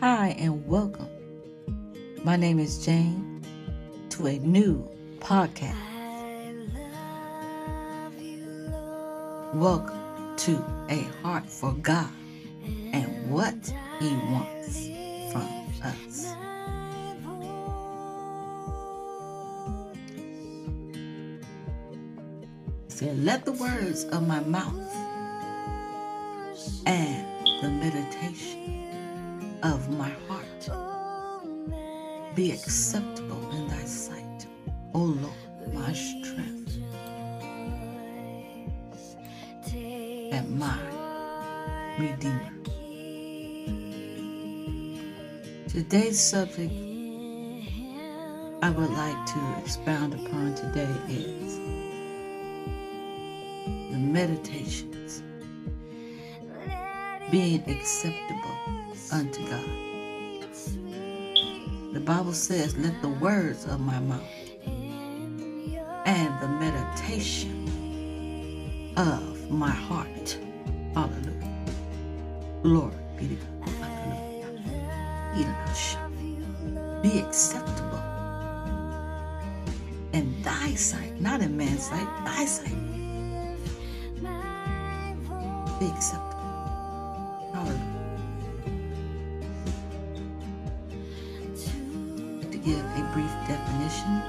Hi, and welcome. My name is Jane to a new podcast. Welcome to A Heart for God and what He wants from us. So let the words of my mouth and the meditation of my heart be acceptable in thy sight, O Lord, my strength and my Redeemer. Today's subject I would like to expound upon today is the meditations being acceptable unto God. The Bible says, Let the words of my mouth and the meditation of my heart, hallelujah, glory be to God, be acceptable in thy sight, not in man's sight, thy sight. Be acceptable. Give a brief definition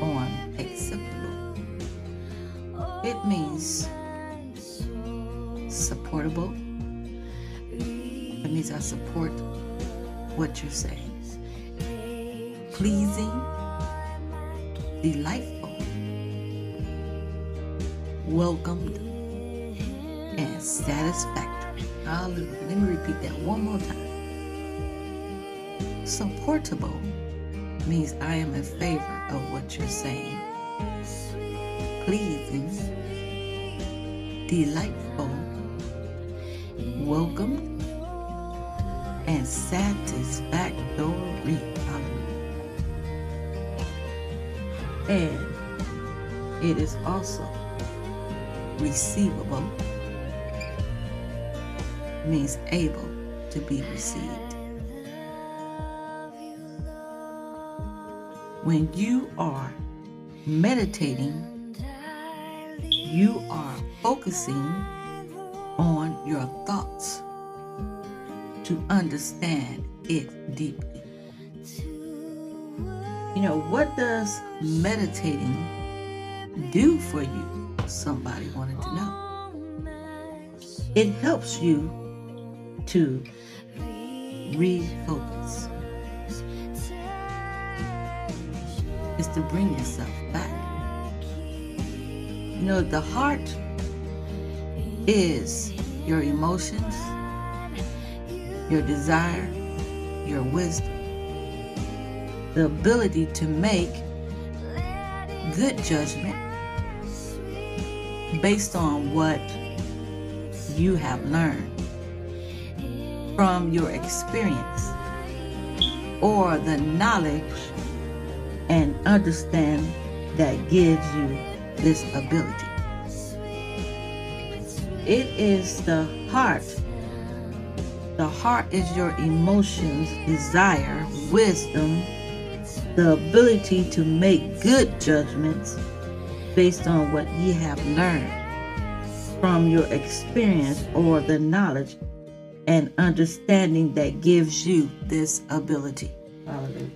on acceptable, it means supportable. It means I support what you're saying. Pleasing, delightful, welcomed, and satisfactory. Hallelujah. Let me repeat that one more time. Supportable means I am in favor of what you're saying. Pleasing, delightful, welcome, and satisfactory. And it is also receivable means able to be received. When you are meditating, you are focusing on your thoughts to understand it deeply. You know, what does meditating do for you? Somebody wanted to know. It helps you to refocus. Is to bring yourself back. You know, the heart is your emotions, your desire, your wisdom, the ability to make good judgment based on what you have learned from your experience or the knowledge and understand that gives you this ability. It is the heart. The heart is your emotions, desire, wisdom, the ability to make good judgments based on what ye have learned from your experience or the knowledge and understanding that gives you this ability. Hallelujah.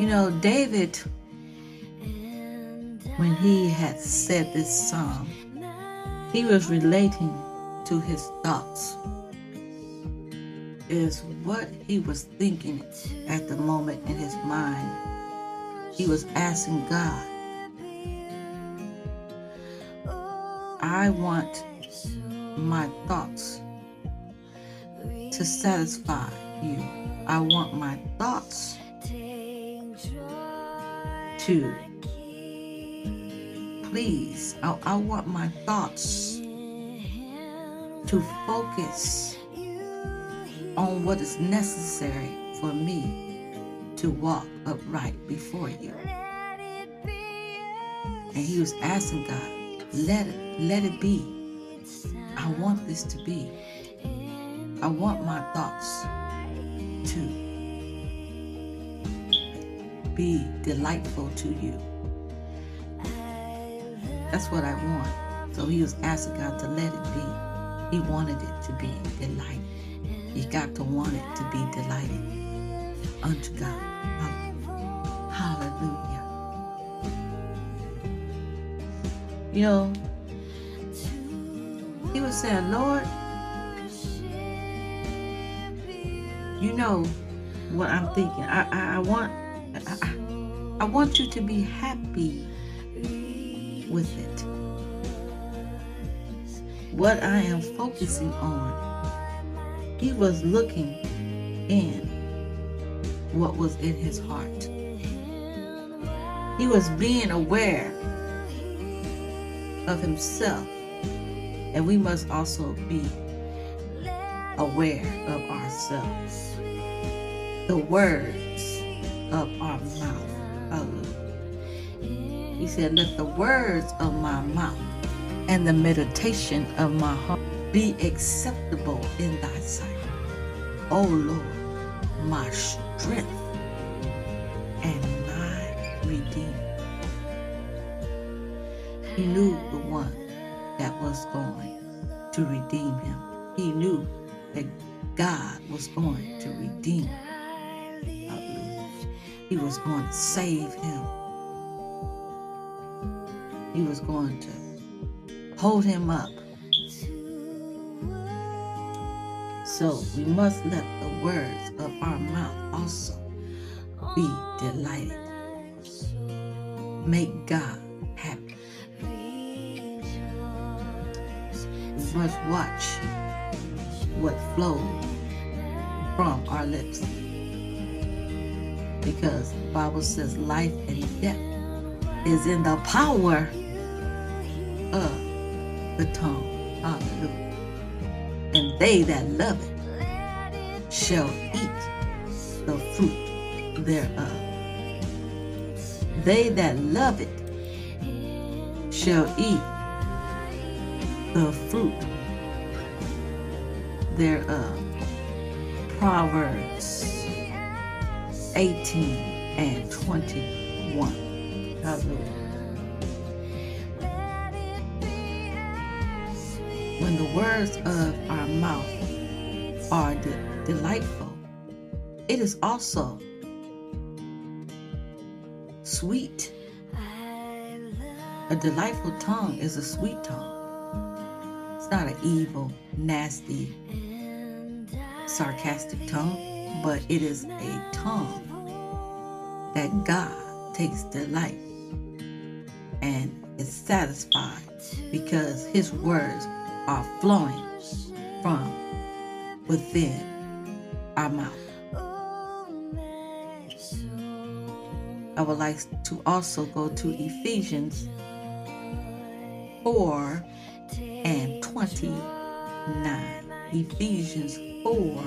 You know, David, when he had said this psalm, he was relating to his thoughts. Is what he was thinking at the moment in his mind. He was asking God, I want my thoughts to satisfy you. I want my thoughts to please. I, I want my thoughts to focus on what is necessary for me to walk upright before you. And he was asking God, let it, let it be I want this to be. I want my thoughts to be delightful to you. That's what I want. So he was asking God to let it be. He wanted it to be delight. You got to want it to be delighted unto God. Hallelujah. You know, he was saying, Lord, you know what I'm thinking. I, I, I want I want you to be happy with it. What I am focusing on, he was looking in what was in his heart. He was being aware of himself, and we must also be aware of ourselves. The words of our mouth. He said, Let the words of my mouth and the meditation of my heart be acceptable in thy sight. O Lord, my strength and my redeemer. He knew the one that was going to redeem him. He knew that God was going to redeem him. He was going to save him. He was going to hold him up. So we must let the words of our mouth also be delighted. Make God happy. We must watch what flows from our lips. Because the Bible says life and death is in the power of the tongue. Hallelujah. And they that love it shall eat the fruit thereof. They that love it shall eat the fruit thereof. Proverbs 18 and 21. Hallelujah. When the words of our mouth are de- delightful, it is also sweet. A delightful tongue is a sweet tongue. It's not an evil, nasty, sarcastic tongue, but it is a tongue that God takes delight and is satisfied because his words are flowing from within our mouth. I would like to also go to Ephesians 4 and 29. Ephesians 4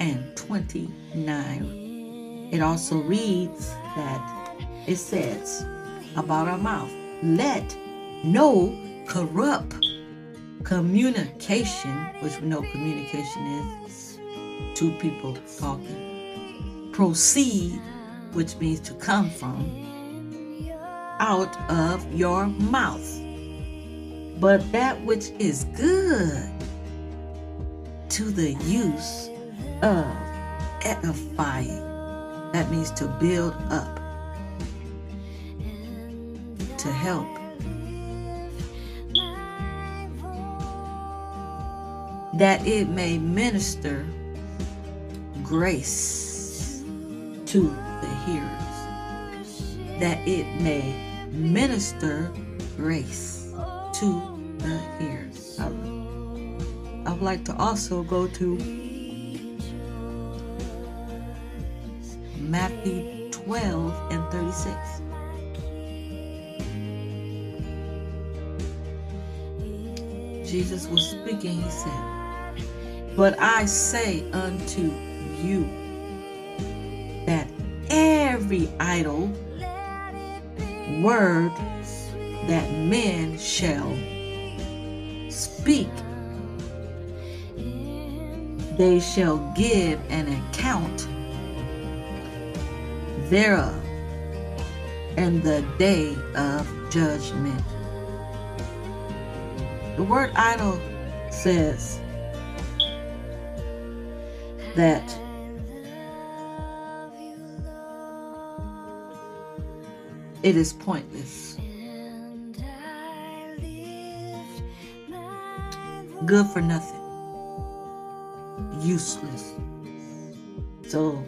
and 29. It also reads that it says about our mouth, let no corrupt communication, which we know communication is two people talking, proceed, which means to come from, out of your mouth. But that which is good to the use of edifying, that means to build up, to help. That it may minister grace to the hearers, that it may minister grace to the hearers. I would like to also go to Matthew 12 and 36. Jesus was speaking, he said, But I say unto you that every idle word that men shall speak, they shall give an account thereof in the day of judgment. The word idle says that it is pointless. Good for nothing. Useless. So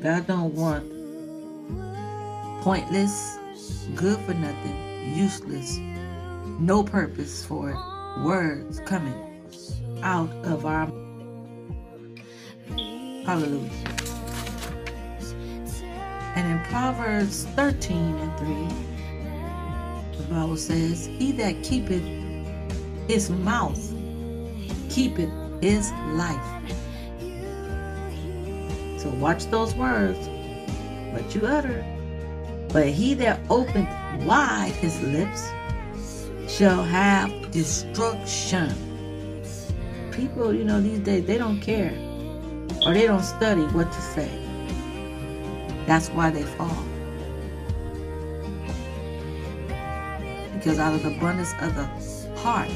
God don't want pointless, good for nothing, useless, no purpose for it, words coming out of our Hallelujah. And in Proverbs 13 and 3, the Bible says, He that keepeth his mouth keepeth his life. So watch those words, what you utter. But he that openeth wide his lips shall have destruction. People, you know, these days, they don't care or they don't study what to say. That's why they fall. Because out of the abundance of the heart,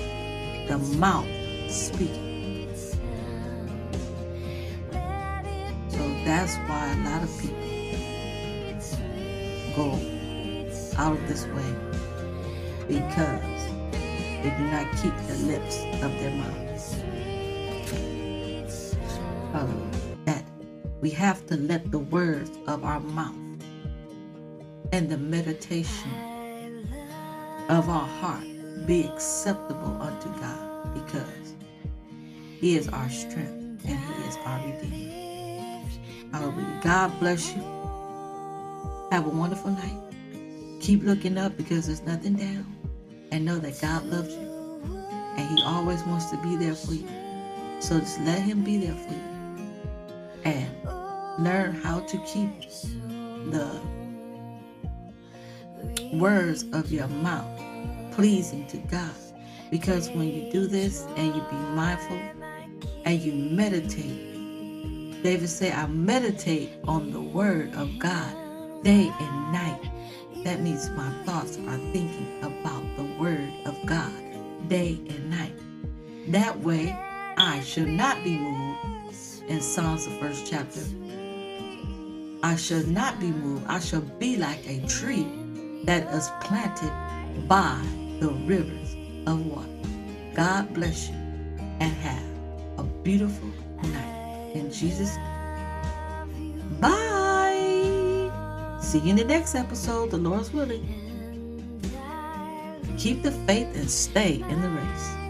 the mouth speaks. So that's why a lot of people go out of this way because they do not keep the lips of their mouths. We have to let the words of our mouth and the meditation of our heart be acceptable unto God because He is our strength and He is our Redeemer. Hallelujah. God bless you. Have a wonderful night. Keep looking up because there's nothing down. And know that God loves you. And He always wants to be there for you. So just let Him be there for you. Learn how to keep the words of your mouth pleasing to God. Because when you do this and you be mindful and you meditate, David said, I meditate on the word of God day and night. That means my thoughts are thinking about the word of God day and night. That way, I should not be moved. In Psalms, the first chapter, I shall not be moved. I shall be like a tree that is planted by the rivers of water. God bless you and have a beautiful night. In Jesus' name. Bye. See you in the next episode, the Lord's willing. Keep the faith and stay in the race.